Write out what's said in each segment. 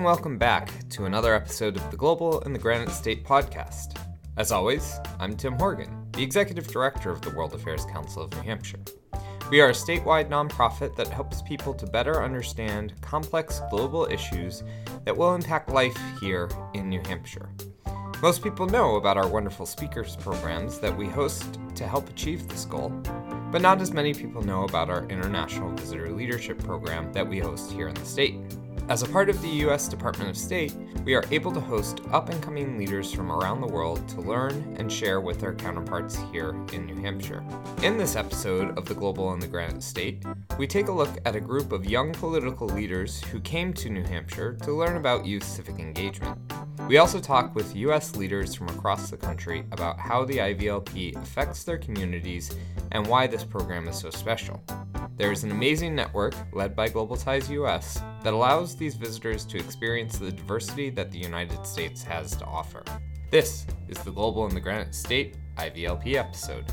and welcome back to another episode of the Global and the Granite State podcast. As always, I'm Tim Horgan, the Executive Director of the World Affairs Council of New Hampshire. We are a statewide nonprofit that helps people to better understand complex global issues that will impact life here in New Hampshire. Most people know about our wonderful speakers programs that we host to help achieve this goal, but not as many people know about our International Visitor Leadership Program that we host here in the state. As a part of the U.S. Department of State, we are able to host up and coming leaders from around the world to learn and share with their counterparts here in New Hampshire. In this episode of The Global and the Granite State, we take a look at a group of young political leaders who came to New Hampshire to learn about youth civic engagement. We also talk with U.S. leaders from across the country about how the IVLP affects their communities and why this program is so special. There is an amazing network, led by Global Ties US, that allows these visitors to experience the diversity that the United States has to offer. This is the Global in the Granite State IVLP episode.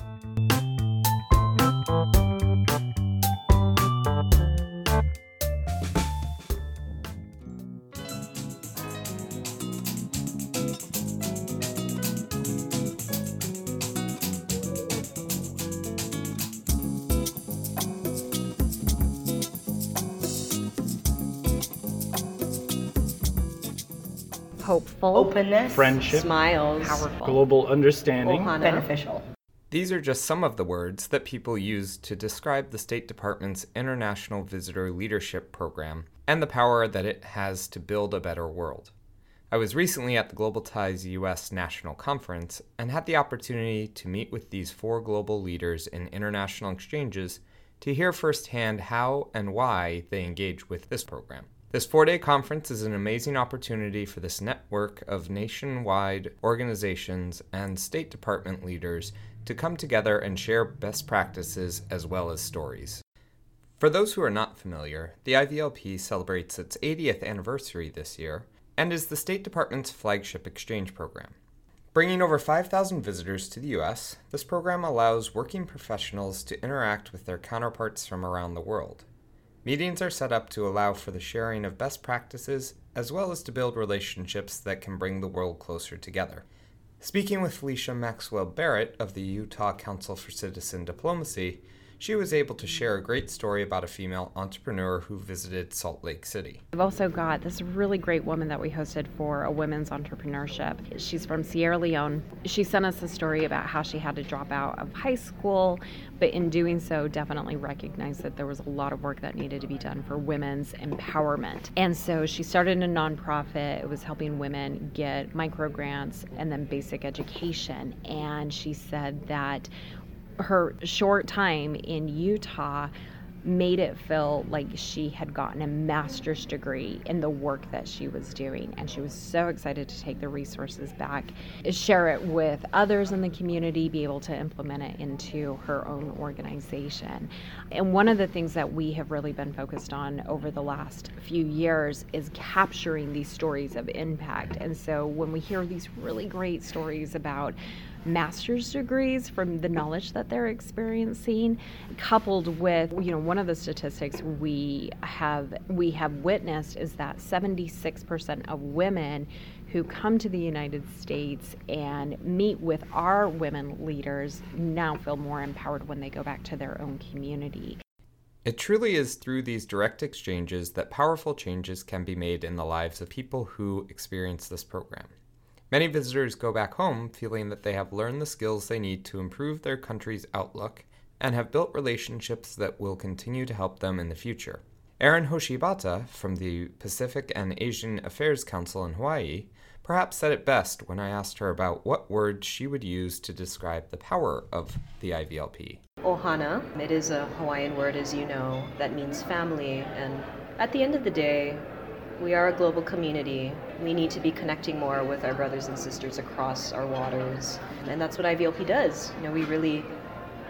Hopeful, openness, friendship, smiles, powerful, global understanding, Ohana. beneficial. These are just some of the words that people use to describe the State Department's International Visitor Leadership Program and the power that it has to build a better world. I was recently at the Global Ties US National Conference and had the opportunity to meet with these four global leaders in international exchanges to hear firsthand how and why they engage with this program. This four day conference is an amazing opportunity for this network of nationwide organizations and State Department leaders to come together and share best practices as well as stories. For those who are not familiar, the IVLP celebrates its 80th anniversary this year and is the State Department's flagship exchange program. Bringing over 5,000 visitors to the U.S., this program allows working professionals to interact with their counterparts from around the world. Meetings are set up to allow for the sharing of best practices as well as to build relationships that can bring the world closer together. Speaking with Felicia Maxwell Barrett of the Utah Council for Citizen Diplomacy, she was able to share a great story about a female entrepreneur who visited Salt Lake City. I've also got this really great woman that we hosted for a women's entrepreneurship. She's from Sierra Leone. She sent us a story about how she had to drop out of high school, but in doing so, definitely recognized that there was a lot of work that needed to be done for women's empowerment. And so she started a nonprofit. It was helping women get micro grants and then basic education. And she said that her short time in Utah made it feel like she had gotten a master's degree in the work that she was doing. And she was so excited to take the resources back, share it with others in the community, be able to implement it into her own organization. And one of the things that we have really been focused on over the last few years is capturing these stories of impact. And so when we hear these really great stories about master's degrees from the knowledge that they're experiencing coupled with you know one of the statistics we have we have witnessed is that 76% of women who come to the United States and meet with our women leaders now feel more empowered when they go back to their own community. It truly is through these direct exchanges that powerful changes can be made in the lives of people who experience this program. Many visitors go back home feeling that they have learned the skills they need to improve their country's outlook and have built relationships that will continue to help them in the future. Erin Hoshibata from the Pacific and Asian Affairs Council in Hawaii perhaps said it best when I asked her about what words she would use to describe the power of the IVLP. Ohana, it is a Hawaiian word, as you know, that means family. And at the end of the day, we are a global community. We need to be connecting more with our brothers and sisters across our waters. And that's what IVLP does. You know, we really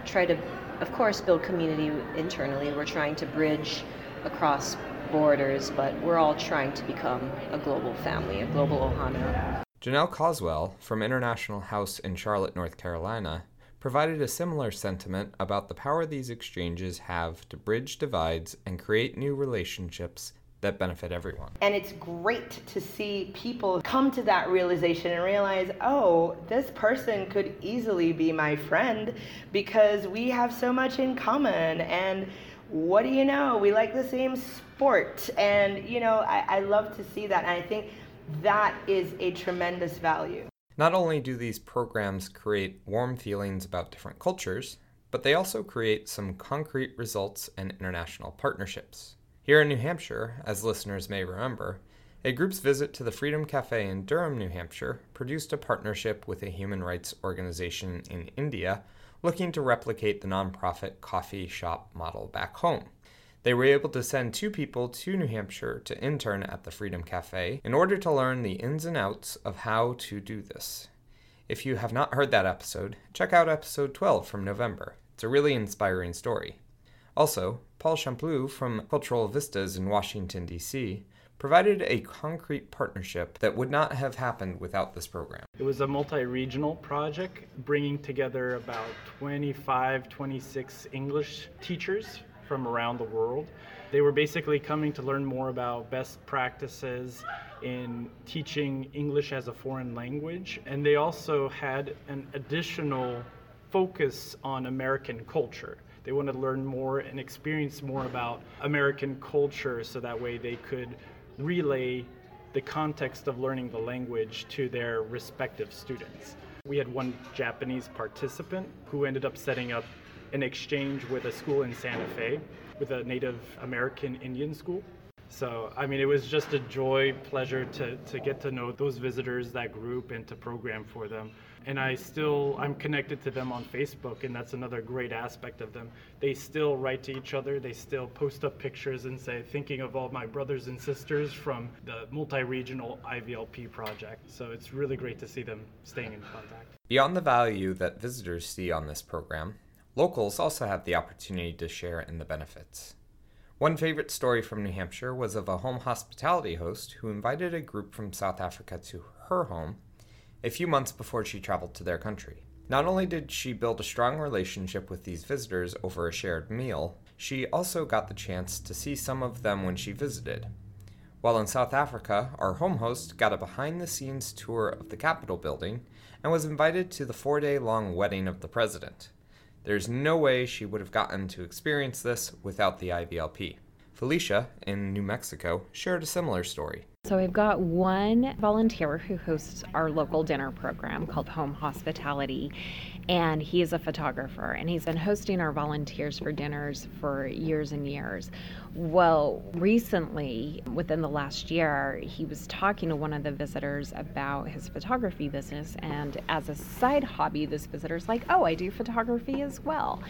try to, of course, build community internally. We're trying to bridge across borders, but we're all trying to become a global family, a global Ohana. Janelle Coswell from International House in Charlotte, North Carolina, provided a similar sentiment about the power these exchanges have to bridge divides and create new relationships that benefit everyone. And it's great to see people come to that realization and realize, oh, this person could easily be my friend because we have so much in common. And what do you know? We like the same sport. And, you know, I, I love to see that. And I think that is a tremendous value. Not only do these programs create warm feelings about different cultures, but they also create some concrete results and international partnerships. Here in New Hampshire, as listeners may remember, a group's visit to the Freedom Cafe in Durham, New Hampshire, produced a partnership with a human rights organization in India looking to replicate the nonprofit coffee shop model back home. They were able to send two people to New Hampshire to intern at the Freedom Cafe in order to learn the ins and outs of how to do this. If you have not heard that episode, check out episode 12 from November. It's a really inspiring story. Also, Paul Champleau from Cultural Vistas in Washington, D.C., provided a concrete partnership that would not have happened without this program. It was a multi regional project bringing together about 25, 26 English teachers from around the world. They were basically coming to learn more about best practices in teaching English as a foreign language, and they also had an additional focus on American culture. They wanted to learn more and experience more about American culture so that way they could relay the context of learning the language to their respective students. We had one Japanese participant who ended up setting up an exchange with a school in Santa Fe with a Native American Indian school. So, I mean, it was just a joy, pleasure to, to get to know those visitors, that group, and to program for them. And I still, I'm connected to them on Facebook, and that's another great aspect of them. They still write to each other, they still post up pictures and say, thinking of all my brothers and sisters from the multi regional IVLP project. So, it's really great to see them staying in contact. Beyond the value that visitors see on this program, locals also have the opportunity to share in the benefits. One favorite story from New Hampshire was of a home hospitality host who invited a group from South Africa to her home a few months before she traveled to their country. Not only did she build a strong relationship with these visitors over a shared meal, she also got the chance to see some of them when she visited. While in South Africa, our home host got a behind the scenes tour of the Capitol building and was invited to the four day long wedding of the president. There's no way she would have gotten to experience this without the IVLP. Felicia, in New Mexico, shared a similar story. So we've got one volunteer who hosts our local dinner program called Home Hospitality, and he is a photographer, and he's been hosting our volunteers for dinners for years and years. Well, recently, within the last year, he was talking to one of the visitors about his photography business. And as a side hobby, this visitor's like, Oh, I do photography as well.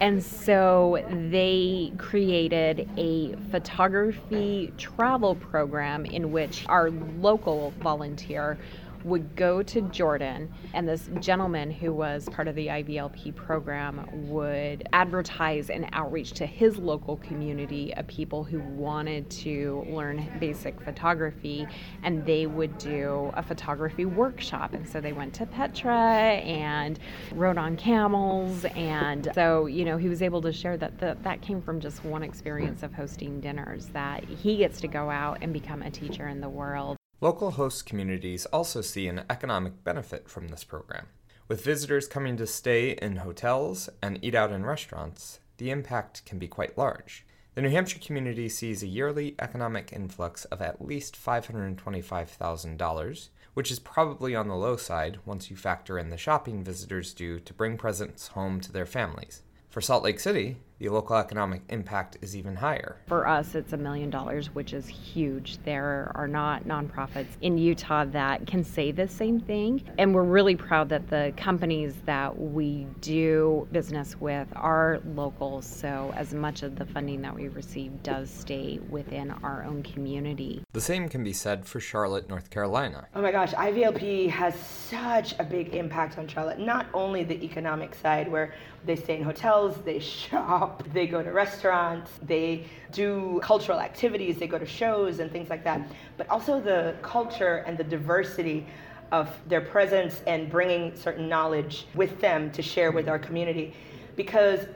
And so they created a photography travel program in which our local volunteer would go to Jordan, and this gentleman who was part of the IVLP program would advertise and outreach to his local community of people who wanted to learn basic photography, and they would do a photography workshop. And so they went to Petra and rode on camels, and so you know he was able to share that the, that came from just one experience of hosting dinners that he gets to go out and become a teacher in the world Local host communities also see an economic benefit from this program. With visitors coming to stay in hotels and eat out in restaurants, the impact can be quite large. The New Hampshire community sees a yearly economic influx of at least $525,000, which is probably on the low side once you factor in the shopping visitors do to bring presents home to their families. For Salt Lake City, the local economic impact is even higher. For us, it's a million dollars, which is huge. There are not nonprofits in Utah that can say the same thing. And we're really proud that the companies that we do business with are local. So, as much of the funding that we receive does stay within our own community. The same can be said for Charlotte, North Carolina. Oh my gosh, IVLP has such a big impact on Charlotte. Not only the economic side, where they stay in hotels, they shop they go to restaurants, they do cultural activities, they go to shows and things like that. But also the culture and the diversity of their presence and bringing certain knowledge with them to share with our community. Because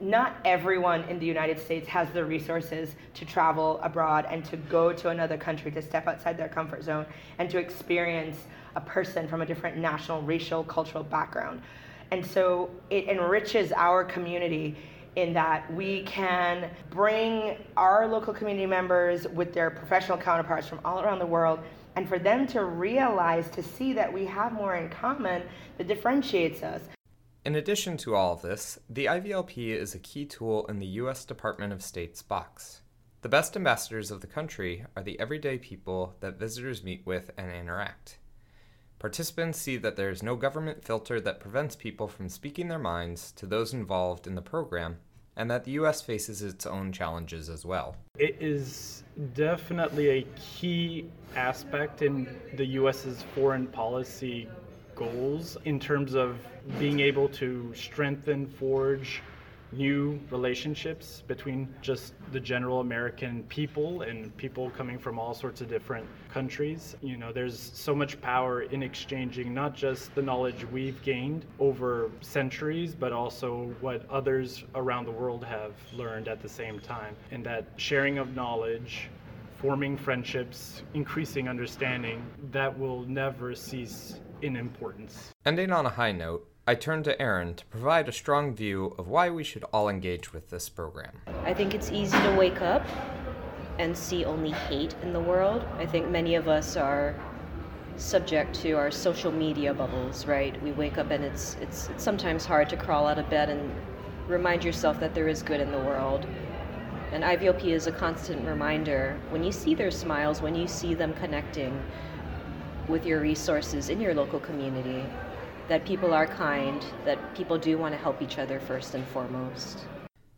not everyone in the United States has the resources to travel abroad and to go to another country, to step outside their comfort zone, and to experience a person from a different national, racial, cultural background. And so it enriches our community in that we can bring our local community members with their professional counterparts from all around the world and for them to realize to see that we have more in common that differentiates us in addition to all of this, the IVLP is a key tool in the U.S. Department of State's box. The best ambassadors of the country are the everyday people that visitors meet with and interact. Participants see that there is no government filter that prevents people from speaking their minds to those involved in the program, and that the U.S. faces its own challenges as well. It is definitely a key aspect in the U.S.'s foreign policy goals in terms of being able to strengthen, forge new relationships between just the general American people and people coming from all sorts of different countries. You know, there's so much power in exchanging not just the knowledge we've gained over centuries, but also what others around the world have learned at the same time. And that sharing of knowledge forming friendships, increasing understanding, that will never cease in importance. Ending on a high note, I turn to Erin to provide a strong view of why we should all engage with this program. I think it's easy to wake up and see only hate in the world. I think many of us are subject to our social media bubbles, right? We wake up and it's it's, it's sometimes hard to crawl out of bed and remind yourself that there is good in the world and IVLP is a constant reminder when you see their smiles, when you see them connecting with your resources in your local community, that people are kind, that people do want to help each other first and foremost.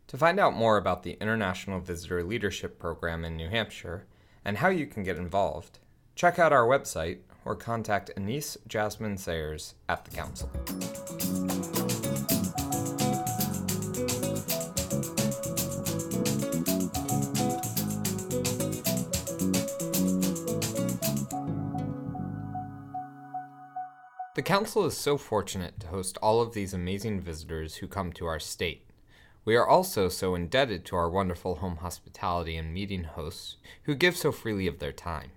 To find out more about the International Visitor Leadership Program in New Hampshire and how you can get involved, check out our website or contact Anise Jasmine Sayers at the Council. The Council is so fortunate to host all of these amazing visitors who come to our state. We are also so indebted to our wonderful home hospitality and meeting hosts who give so freely of their time.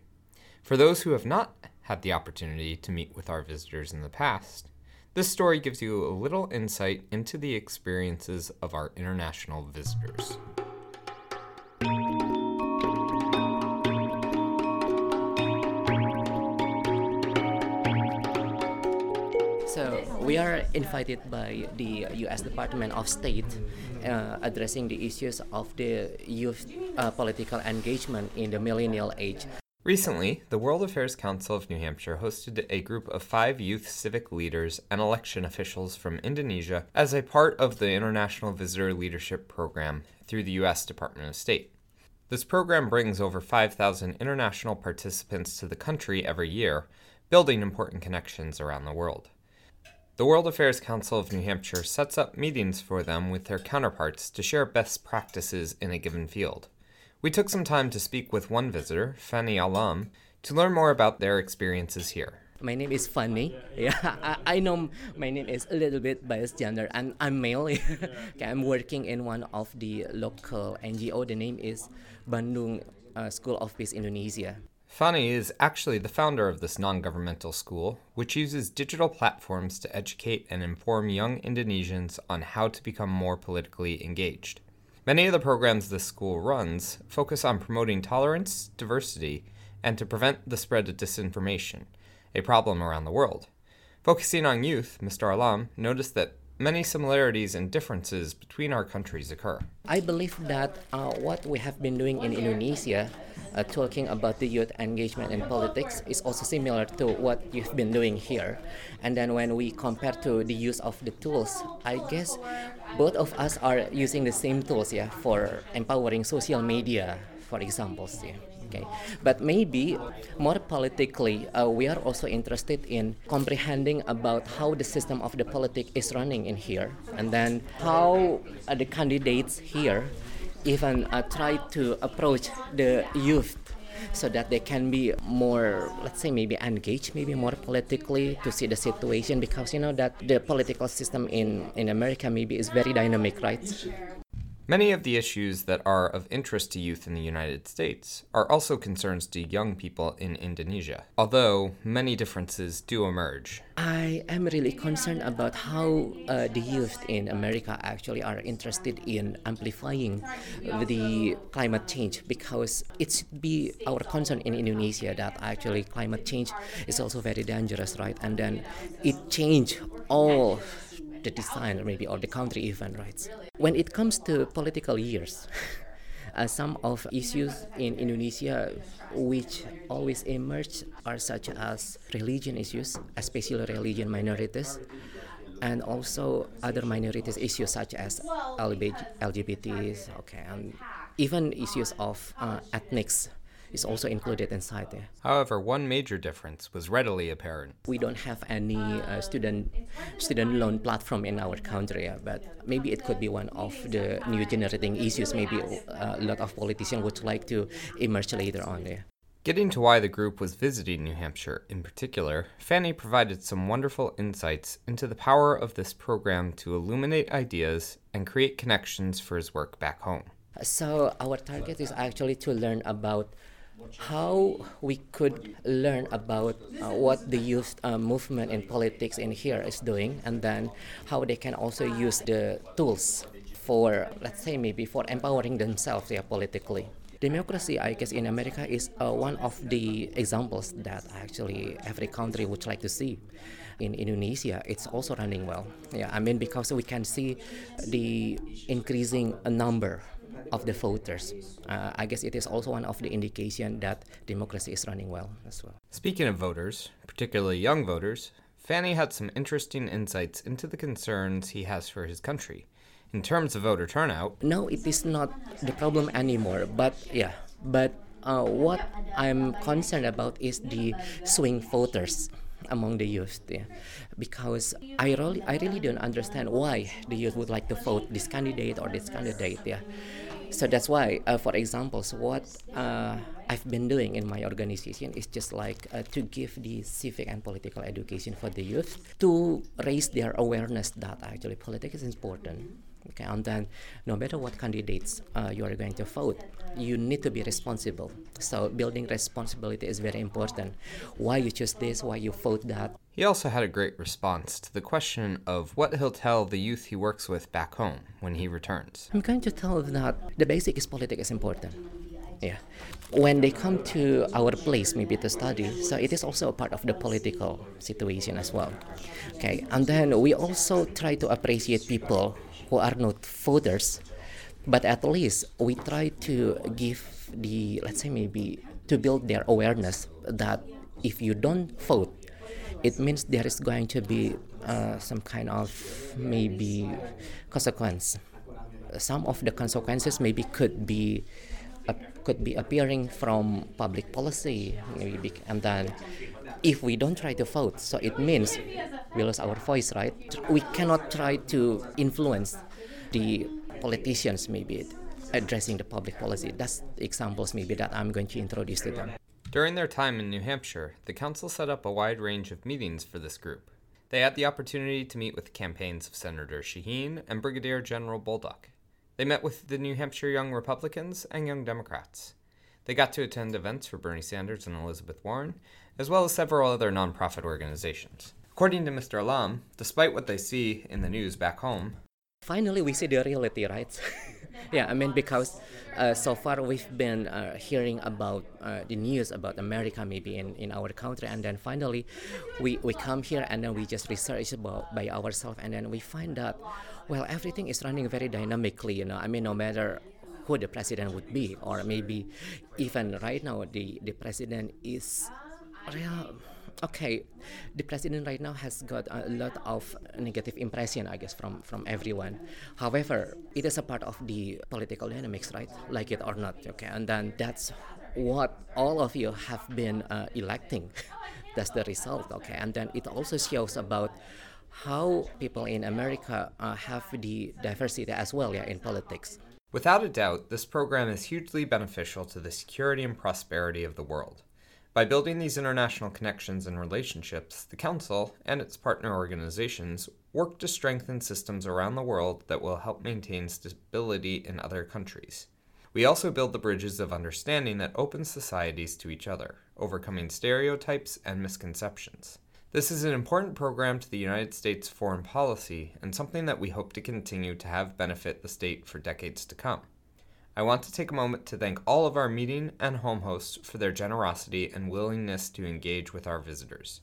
For those who have not had the opportunity to meet with our visitors in the past, this story gives you a little insight into the experiences of our international visitors. We are invited by the U.S. Department of State uh, addressing the issues of the youth uh, political engagement in the millennial age. Recently, the World Affairs Council of New Hampshire hosted a group of five youth civic leaders and election officials from Indonesia as a part of the International Visitor Leadership Program through the U.S. Department of State. This program brings over 5,000 international participants to the country every year, building important connections around the world. The World Affairs Council of New Hampshire sets up meetings for them with their counterparts to share best practices in a given field. We took some time to speak with one visitor, Fanny Alam, to learn more about their experiences here. My name is Fanny. Yeah, I, I know my name is a little bit biased gender, and I'm male. okay, I'm working in one of the local NGO. The name is Bandung uh, School of Peace Indonesia. Fanny is actually the founder of this non governmental school, which uses digital platforms to educate and inform young Indonesians on how to become more politically engaged. Many of the programs this school runs focus on promoting tolerance, diversity, and to prevent the spread of disinformation, a problem around the world. Focusing on youth, Mr. Alam noticed that many similarities and differences between our countries occur. I believe that uh, what we have been doing in Indonesia, uh, talking about the youth engagement in politics, is also similar to what you've been doing here. And then when we compare to the use of the tools, I guess both of us are using the same tools, yeah, for empowering social media, for example. Yeah okay but maybe more politically uh, we are also interested in comprehending about how the system of the politic is running in here and then how uh, the candidates here even uh, try to approach the youth so that they can be more, let's say, maybe engaged, maybe more politically to see the situation because you know that the political system in, in America maybe is very dynamic, right? Many of the issues that are of interest to youth in the United States are also concerns to young people in Indonesia, although many differences do emerge. I am really concerned about how uh, the youth in America actually are interested in amplifying the climate change because it should be our concern in Indonesia that actually climate change is also very dangerous, right? And then it change all the design maybe or the country even right? When it comes to political years uh, some of issues in indonesia which always emerge are such as religion issues especially religion minorities and also other minorities issues such as LGBTs, okay, and even issues of uh, ethnics is also included inside there. However, one major difference was readily apparent. We don't have any uh, student student loan platform in our country, uh, but maybe it could be one of the new generating issues. Maybe uh, a lot of politicians would like to emerge later on there. Getting to why the group was visiting New Hampshire in particular, Fanny provided some wonderful insights into the power of this program to illuminate ideas and create connections for his work back home. So, our target is actually to learn about how we could learn about uh, what the youth uh, movement in politics in here is doing and then how they can also use the tools for let's say maybe for empowering themselves yeah, politically. Democracy i guess in america is uh, one of the examples that actually every country would like to see. In indonesia it's also running well. Yeah i mean because we can see the increasing number of the voters. Uh, I guess it is also one of the indication that democracy is running well as well. Speaking of voters, particularly young voters, Fanny had some interesting insights into the concerns he has for his country. In terms of voter turnout, no, it is not the problem anymore. But yeah, but uh, what I'm concerned about is the swing voters among the youth yeah. because I really I really don't understand why the youth would like to vote this candidate or this candidate yeah so that's why uh, for examples what uh, i've been doing in my organization is just like uh, to give the civic and political education for the youth to raise their awareness that actually politics is important okay and then no matter what candidates uh, you are going to vote you need to be responsible so building responsibility is very important why you choose this why you vote that he also had a great response to the question of what he'll tell the youth he works with back home when he returns. I'm going to tell them that the basic is politics is important. Yeah. When they come to our place, maybe to study, so it is also a part of the political situation as well. Okay, and then we also try to appreciate people who are not voters, but at least we try to give the, let's say, maybe to build their awareness that if you don't vote, it means there is going to be uh, some kind of maybe consequence. Some of the consequences maybe could be could be appearing from public policy, maybe, and then if we don't try to vote, so it means we lose our voice, right? We cannot try to influence the politicians, maybe addressing the public policy. That's examples maybe that I'm going to introduce to them. During their time in New Hampshire, the council set up a wide range of meetings for this group. They had the opportunity to meet with campaigns of Senator Shaheen and Brigadier General Bolduc. They met with the New Hampshire Young Republicans and Young Democrats. They got to attend events for Bernie Sanders and Elizabeth Warren, as well as several other nonprofit organizations. According to Mr. Alam, despite what they see in the news back home, finally we see the reality, right? yeah, I mean, because uh, so far we've been uh, hearing about uh, the news about America, maybe in, in our country, and then finally we, we come here and then we just research about by ourselves, and then we find that, well, everything is running very dynamically, you know. I mean, no matter who the president would be, or maybe even right now the, the president is real okay, the president right now has got a lot of negative impression, I guess, from from everyone. However, it is a part of the political dynamics, right? Like it or not, okay. And then that's what all of you have been uh, electing. that's the result, okay. And then it also shows about how people in America uh, have the diversity as well, yeah, in politics. Without a doubt, this program is hugely beneficial to the security and prosperity of the world. By building these international connections and relationships, the Council and its partner organizations work to strengthen systems around the world that will help maintain stability in other countries. We also build the bridges of understanding that open societies to each other, overcoming stereotypes and misconceptions. This is an important program to the United States foreign policy and something that we hope to continue to have benefit the state for decades to come. I want to take a moment to thank all of our meeting and home hosts for their generosity and willingness to engage with our visitors.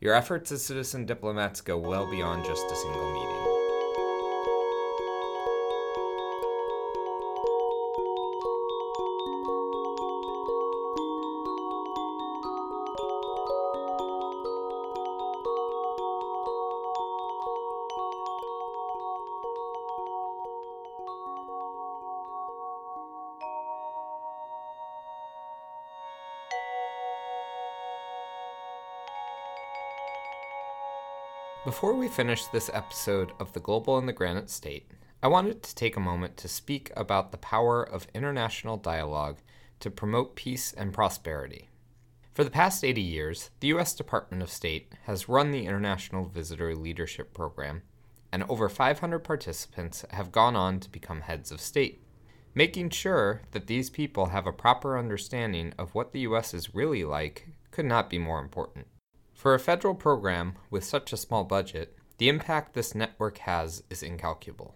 Your efforts as citizen diplomats go well beyond just a single meeting. Before we finish this episode of The Global and the Granite State, I wanted to take a moment to speak about the power of international dialogue to promote peace and prosperity. For the past 80 years, the U.S. Department of State has run the International Visitor Leadership Program, and over 500 participants have gone on to become heads of state. Making sure that these people have a proper understanding of what the U.S. is really like could not be more important. For a federal program with such a small budget, the impact this network has is incalculable.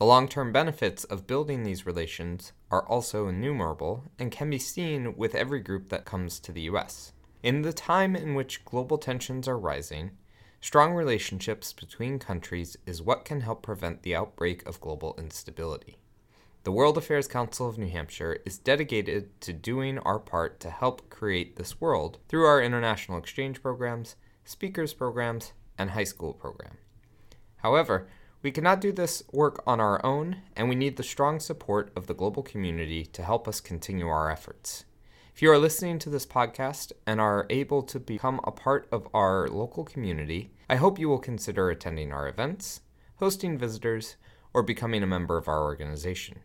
The long term benefits of building these relations are also innumerable and can be seen with every group that comes to the US. In the time in which global tensions are rising, strong relationships between countries is what can help prevent the outbreak of global instability. The World Affairs Council of New Hampshire is dedicated to doing our part to help create this world through our international exchange programs, speakers programs, and high school program. However, we cannot do this work on our own, and we need the strong support of the global community to help us continue our efforts. If you are listening to this podcast and are able to become a part of our local community, I hope you will consider attending our events, hosting visitors, or becoming a member of our organization.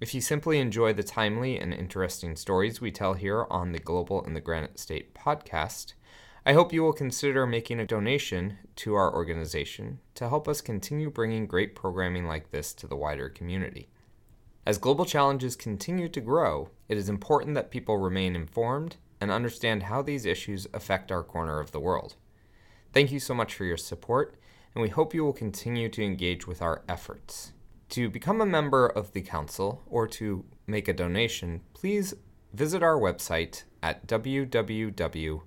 If you simply enjoy the timely and interesting stories we tell here on the Global and the Granite State podcast, I hope you will consider making a donation to our organization to help us continue bringing great programming like this to the wider community. As global challenges continue to grow, it is important that people remain informed and understand how these issues affect our corner of the world. Thank you so much for your support, and we hope you will continue to engage with our efforts. To become a member of the Council or to make a donation, please visit our website at www.wacnh.org.